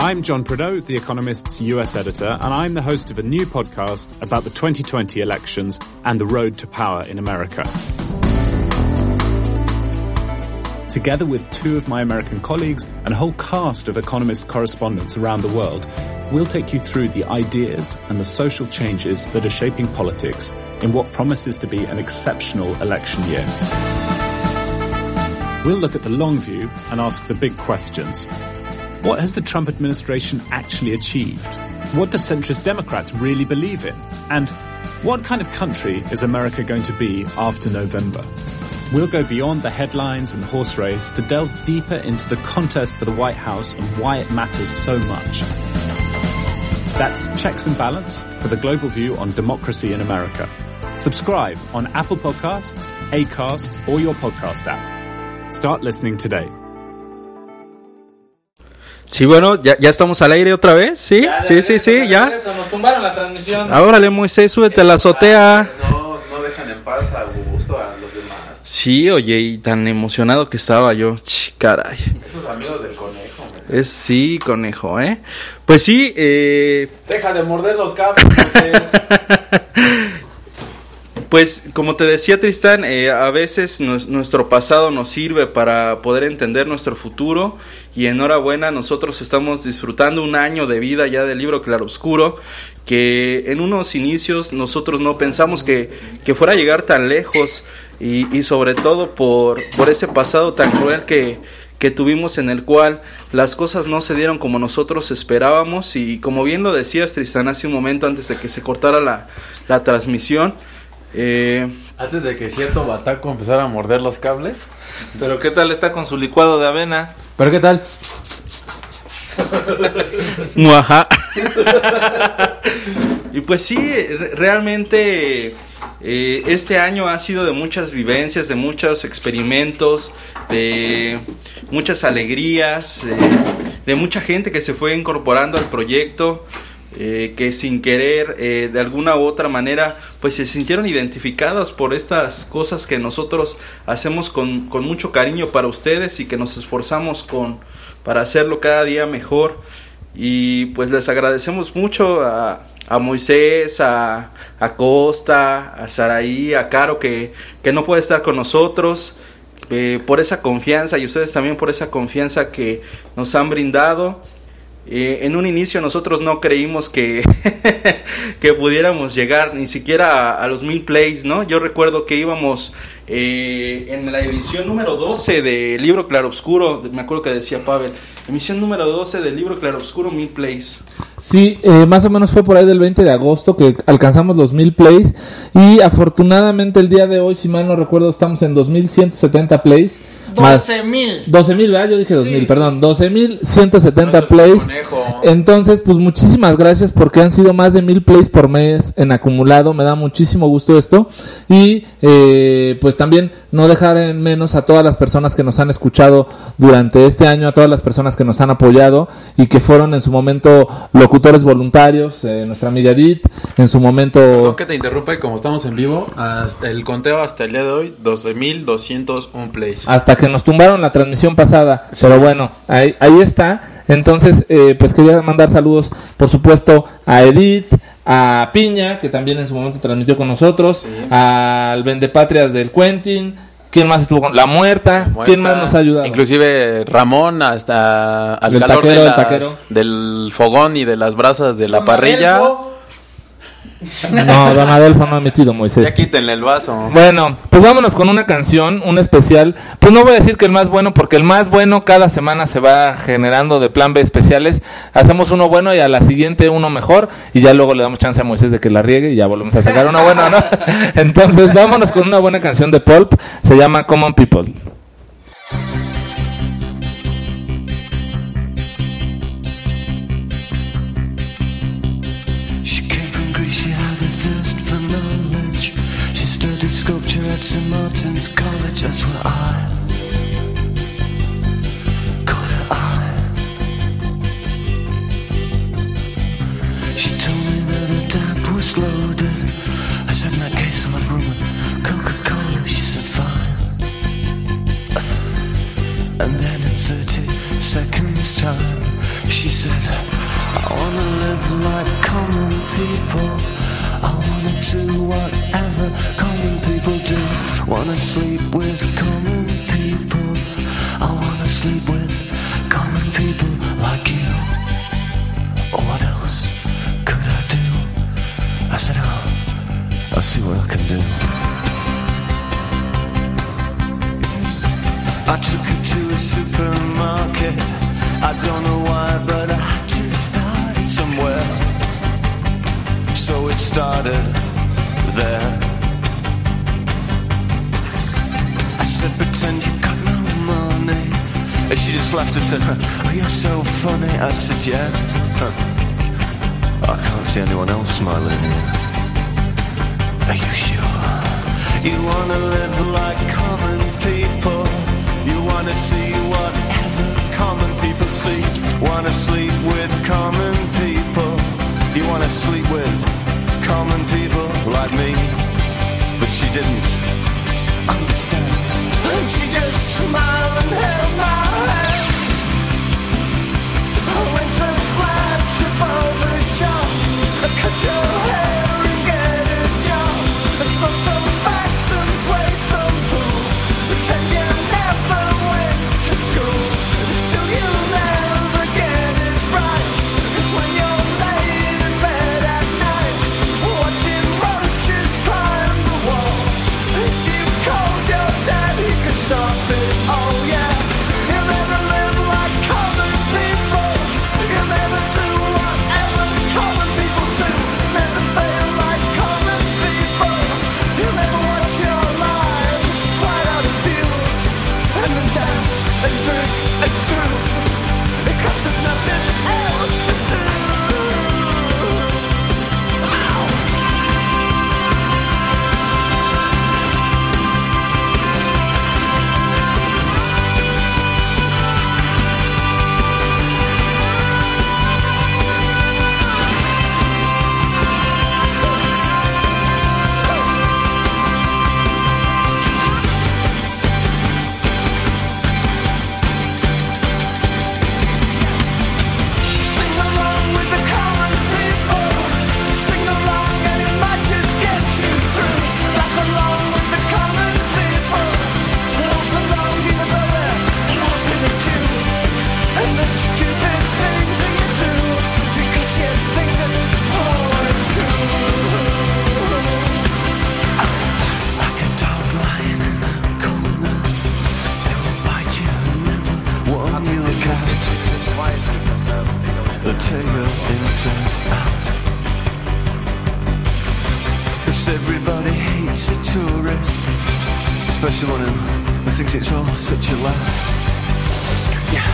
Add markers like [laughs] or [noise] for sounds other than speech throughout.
I'm John Prideaux, The Economist's US editor, and I'm the host of a new podcast about the 2020 elections and the road to power in America. Together with two of my American colleagues and a whole cast of Economist correspondents around the world, we'll take you through the ideas and the social changes that are shaping politics in what promises to be an exceptional election year. We'll look at the long view and ask the big questions. What has the Trump administration actually achieved? What do centrist Democrats really believe in? And what kind of country is America going to be after November? We'll go beyond the headlines and the horse race to delve deeper into the contest for the White House and why it matters so much. That's Checks and Balance for the global view on democracy in America. Subscribe on Apple Podcasts, Acast, or your podcast app. Start listening today. Sí, bueno, ya, ya estamos al aire otra vez, ¿sí? Ya, sí, sí, regreso, sí, de ya. regreso, Nos tumbaron la transmisión. Ahora Moisés, súbete a la azotea. No, no dejan en paz a Augusto, a los demás. Sí, oye, y tan emocionado que estaba yo. Ch, caray. Esos amigos del conejo. hombre. Es sí, conejo, ¿eh? Pues sí, eh, Deja de morder los cables, Moisés. [laughs] Pues como te decía Tristán, eh, a veces nuestro pasado nos sirve para poder entender nuestro futuro y enhorabuena, nosotros estamos disfrutando un año de vida ya del libro Claroscuro que en unos inicios nosotros no pensamos que, que fuera a llegar tan lejos y, y sobre todo por, por ese pasado tan cruel que, que tuvimos en el cual las cosas no se dieron como nosotros esperábamos y como bien lo decías Tristán hace un momento antes de que se cortara la, la transmisión, eh, Antes de que cierto bataco empezara a morder los cables. Pero ¿qué tal está con su licuado de avena? ¿Pero qué tal? [laughs] Muajá. [laughs] y pues sí, re- realmente eh, este año ha sido de muchas vivencias, de muchos experimentos, de muchas alegrías, de mucha gente que se fue incorporando al proyecto. Eh, que sin querer eh, de alguna u otra manera pues se sintieron identificados por estas cosas que nosotros hacemos con, con mucho cariño para ustedes y que nos esforzamos con para hacerlo cada día mejor y pues les agradecemos mucho a, a Moisés, a, a Costa, a Saraí, a Caro que, que no puede estar con nosotros, eh, por esa confianza y ustedes también por esa confianza que nos han brindado. Eh, en un inicio nosotros no creímos que, [laughs] que pudiéramos llegar ni siquiera a, los mil plays, ¿no? Yo recuerdo que íbamos eh, en la edición número 12 del libro Claroscuro, me acuerdo que decía Pavel, emisión número 12 del libro Claroscuro, mil plays. Sí, eh, más o menos fue por ahí del 20 de agosto que alcanzamos los mil plays y afortunadamente el día de hoy, si mal no recuerdo, estamos en 2170 plays. más 12 mil. 12 mil, ¿verdad? Yo dije 2000, sí, perdón, 12 mil 170 Eso es plays. conejo. Entonces, pues muchísimas gracias porque han sido más de mil plays por mes en acumulado. Me da muchísimo gusto esto. Y eh, pues también no dejar en menos a todas las personas que nos han escuchado durante este año, a todas las personas que nos han apoyado y que fueron en su momento locutores voluntarios. eh, nuestra amiga Edith, en su momento. Perdón que te interrumpa y como estamos en vivo, hasta el conteo hasta el día de hoy, 12.201 plays. hasta que nos tumbaron la transmisión pasada. Pero bueno, ahí, ahí está. Entonces, eh, pues quería mandar saludos, por supuesto, a Edith, a Piña, que también en su momento transmitió con nosotros, al Vendepatrias del Quentin. ¿Quién más estuvo con La Muerta? ¿Quién más nos ha ayudado? Inclusive Ramón hasta al Del calor taquero, de del las- taquero. del fogón y de las brasas de la parrilla. No, Don Adelfo no ha metido Moisés. Ya quítenle el vaso. Bueno, pues vámonos con una canción, un especial. Pues no voy a decir que el más bueno, porque el más bueno cada semana se va generando de plan B especiales. Hacemos uno bueno y a la siguiente uno mejor. Y ya luego le damos chance a Moisés de que la riegue y ya volvemos a sacar uno bueno, ¿no? [laughs] Entonces vámonos con una buena canción de Pulp. Se llama Common People. Sculpture at St. Martin's College, that's where I said, oh, you're so funny. I said, yeah. I can't see anyone else smiling Are you sure? You wanna live like common people. You wanna see whatever common people see. Wanna sleep with common people. You wanna sleep with common people like me. But she didn't understand. And she just smiled and held my over shot, a cut sun's out. Cause everybody hates a tourist, especially one who thinks it's all such a laugh. Yeah,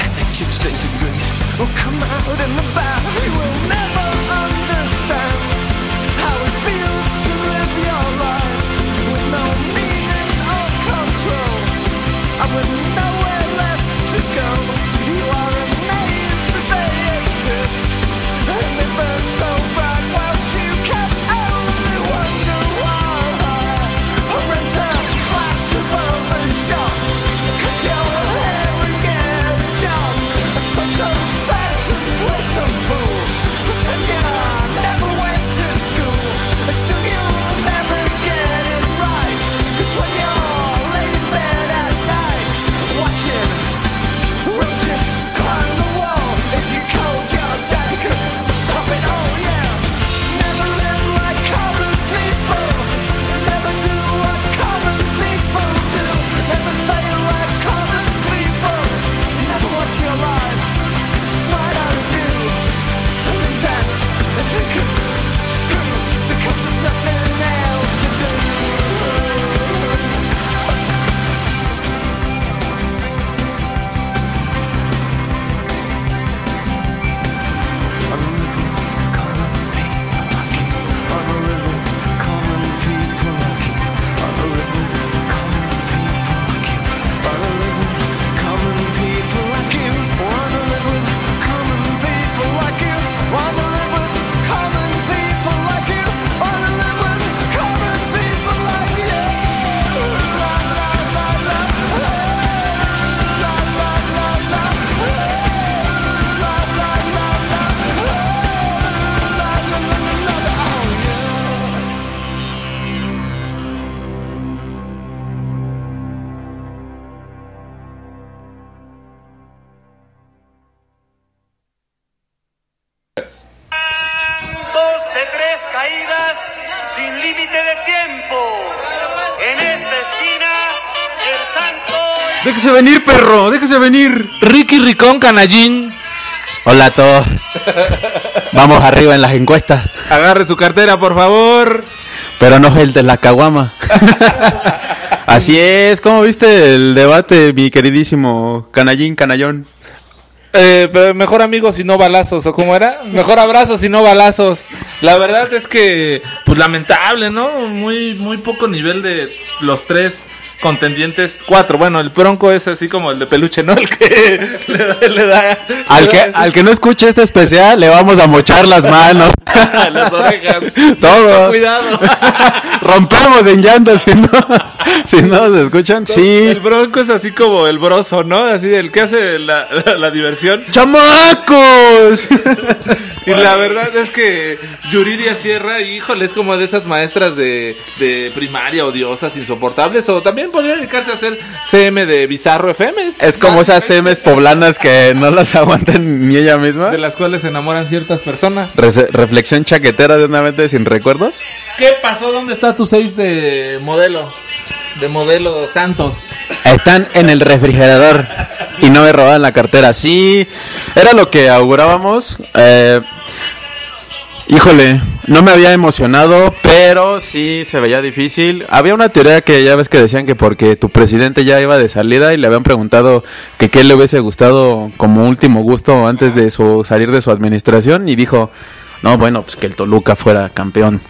and the chips stays in Greece will come out in the bath. We will never understand. Venir, perro, déjese venir. Ricky Ricón Canallín. Hola a todos. Vamos arriba en las encuestas, Agarre su cartera, por favor. pero no el de la caguama. Así es, ¿cómo viste el debate, mi queridísimo canallín, canallón? Eh, pero mejor amigos y no balazos, ¿o cómo era? Mejor abrazos y no balazos. La verdad es que, pues lamentable, ¿no? Muy, muy poco nivel de los tres contendientes. Cuatro, bueno, el bronco es así como el de peluche, ¿no? [laughs] El que le da... le da- Al que, al que no escuche este especial, le vamos a mochar las manos. [laughs] las orejas. Todo. Cuidado. [laughs] Rompemos en llantas si no, si no nos escuchan. Sí. El bronco es así como el broso, ¿no? Así el que hace la, la- la diversión. [laughs] Y la verdad es que Yuridia Sierra, híjole, es como de esas maestras de, de primaria odiosas, insoportables. O también podría dedicarse a hacer CM de Bizarro FM. Es como esas semes poblanas que no las aguantan ni ella misma. De las cuales se enamoran ciertas personas. Reflexión chaquetera de una mente sin recuerdos. ¿Qué pasó? ¿Dónde está tu 6 de modelo? De modelo Santos. Están en el refrigerador y no me roban la cartera. Sí, era lo que augurábamos. Eh, híjole, no me había emocionado, pero sí se veía difícil. Había una teoría que ya ves que decían que porque tu presidente ya iba de salida y le habían preguntado que qué le hubiese gustado como último gusto antes de su salir de su administración y dijo, no, bueno, pues que el Toluca fuera campeón.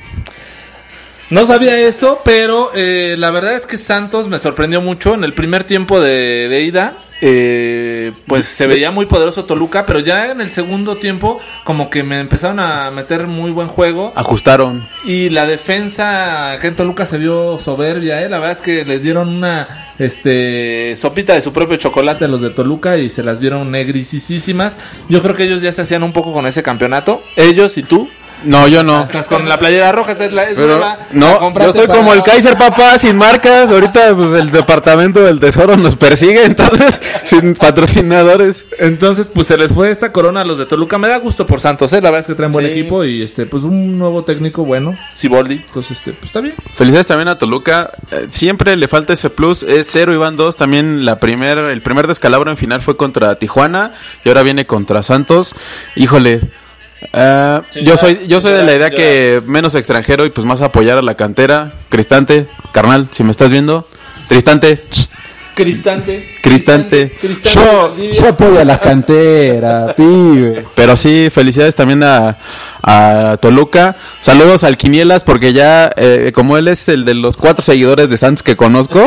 No sabía eso, pero eh, la verdad es que Santos me sorprendió mucho en el primer tiempo de, de ida. eh, pues se veía muy poderoso Toluca, pero ya en el segundo tiempo como que me empezaron a meter muy buen juego. Ajustaron. Y la defensa acá en Toluca se vio soberbia, ¿eh? La verdad es que les dieron una este sopita de su propio chocolate a los de Toluca y se las vieron negrisísimas. Yo creo que ellos ya se hacían un poco con ese campeonato. Ellos y tú. No, yo no. Estás con la playera roja, esa es la es Pero nueva. La no, yo estoy como el Kaiser papá, sin marcas. Ahorita pues el departamento del tesoro nos persigue, [laughs] entonces sin patrocinadores. Entonces, pues se les fue esta corona a los de Toluca. Me da gusto por Santos, ¿eh? La verdad es que traen buen Sí. equipo y este, pues un nuevo técnico bueno, Siboldi. Entonces, este, pues está bien. Felicidades también a Toluca. Eh, siempre le falta ese plus. Es cero y van dos. También la primer, el primer descalabro en final fue contra Tijuana y ahora viene contra Santos. Híjole. Eh, yo soy yo soy de la idea que menos extranjero y pues más apoyar a la cantera. Cristante, carnal, si me estás viendo. Tristante, Cristante. Cristante. Cristante Yo, yo apoyo a la cantera, [laughs] pibe. Pero sí, felicidades también a, a Toluca. Saludos al Quinielas, porque ya, eh, como él es el de los cuatro seguidores de Santos que conozco, [laughs]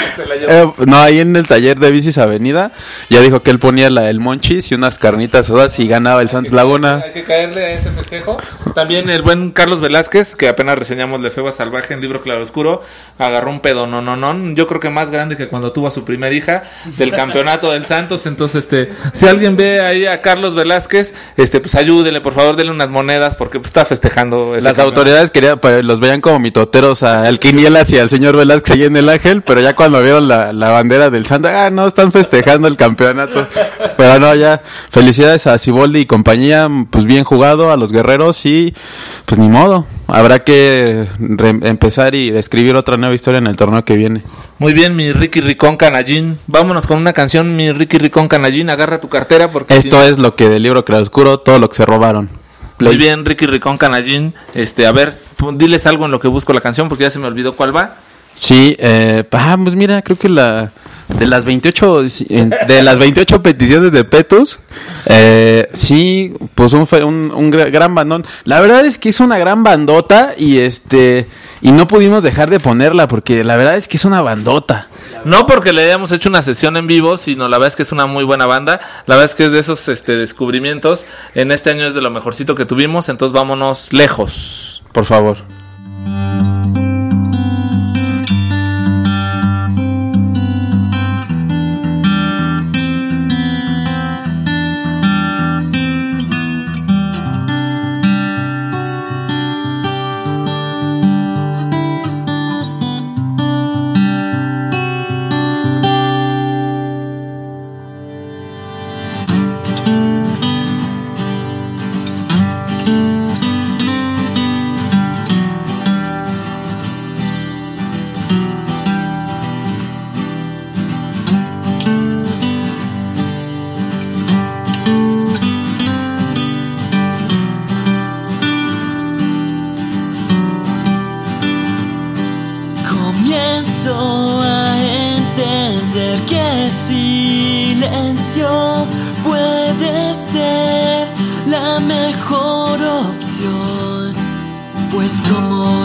[laughs] eh, no, ahí en el taller de Bicis Avenida, ya dijo que él ponía la, el monchis y unas carnitas asadas y ganaba el Santos Laguna. Hay que caerle a ese festejo. También el buen Carlos Velázquez, que apenas reseñamos de Feba Salvaje en libro Claroscuro, agarró un pedo no, no, no. Yo creo que más grande que cuando tuvo a su primera hija del campeonato del Santos. Entonces, este, si alguien ve ahí a Carlos Velázquez, este, pues ayúdele, por favor, denle unas monedas porque pues, está festejando. Las campeonato. autoridades querían, pues, los veían como mitoteros al Quinielas y al señor Velázquez ahí en el Ángel, pero ya cuando vieron la, la bandera del Santa, ah, no, están festejando el campeonato. Pero no, ya, felicidades a Ciboldi y compañía, pues bien jugado, a los guerreros y pues ni modo, habrá que empezar y escribir otra nueva historia en el torneo que viene. Muy bien, mi Ricky Ricón Canallín. Vámonos con una canción, mi Ricky Ricón Canallín. Agarra tu cartera porque... Esto es lo que del libro Claroscuro, todo lo que se robaron. Muy bien, Ricky Ricón Canallín. Este, a ver, diles algo en lo que busco la canción porque ya se me olvidó cuál va. Sí, eh, ah, pues mira, creo que la de las 28 en- de las 28 peticiones de Petus, eh, sí, pues un, un, un gra- gran bandón. La verdad es que es una gran bandota y este y no pudimos dejar de ponerla porque la verdad es que es una bandota. No porque le hayamos hecho una sesión en vivo, sino la verdad es que es una muy buena banda. La verdad es que es de esos este, descubrimientos. En este año es de lo mejorcito que tuvimos, entonces vámonos lejos. Por favor. Pues como...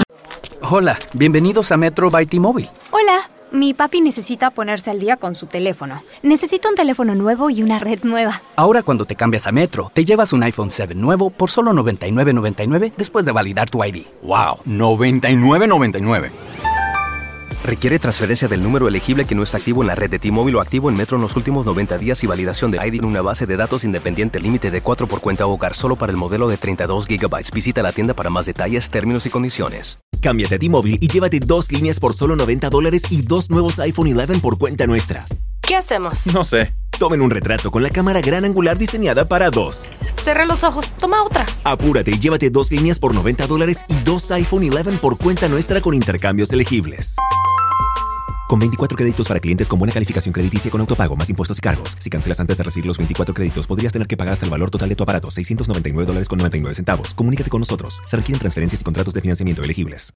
Hola, bienvenidos a Metro by T-Mobile. Hola, mi papi necesita ponerse al día con su teléfono. Necesito un teléfono nuevo y una red nueva. Ahora cuando te cambias a Metro, te llevas un iPhone 7 nuevo por solo $99.99 después de validar tu ID. ¡Wow! $99.99. Requiere transferencia del número elegible que no está activo en la red de T-Mobile o activo en Metro en los últimos 90 días y validación de ID en una base de datos independiente límite de 4 por cuenta hogar solo para el modelo de 32 GB. Visita la tienda para más detalles, términos y condiciones. Cámbiate a T-Mobile y llévate dos líneas por solo 90 dólares y dos nuevos iPhone 11 por cuenta nuestra. ¿Qué hacemos? No sé. Tomen un retrato con la cámara gran angular diseñada para dos. Cerré los ojos. Toma otra. Apúrate y llévate dos líneas por 90 dólares y dos iPhone 11 por cuenta nuestra con intercambios elegibles. Con 24 créditos para clientes con buena calificación crediticia con autopago más impuestos y cargos. Si cancelas antes de recibir los 24 créditos, podrías tener que pagar hasta el valor total de tu aparato, 699 dólares con 99 centavos. Comunícate con nosotros. Se requieren transferencias y contratos de financiamiento elegibles.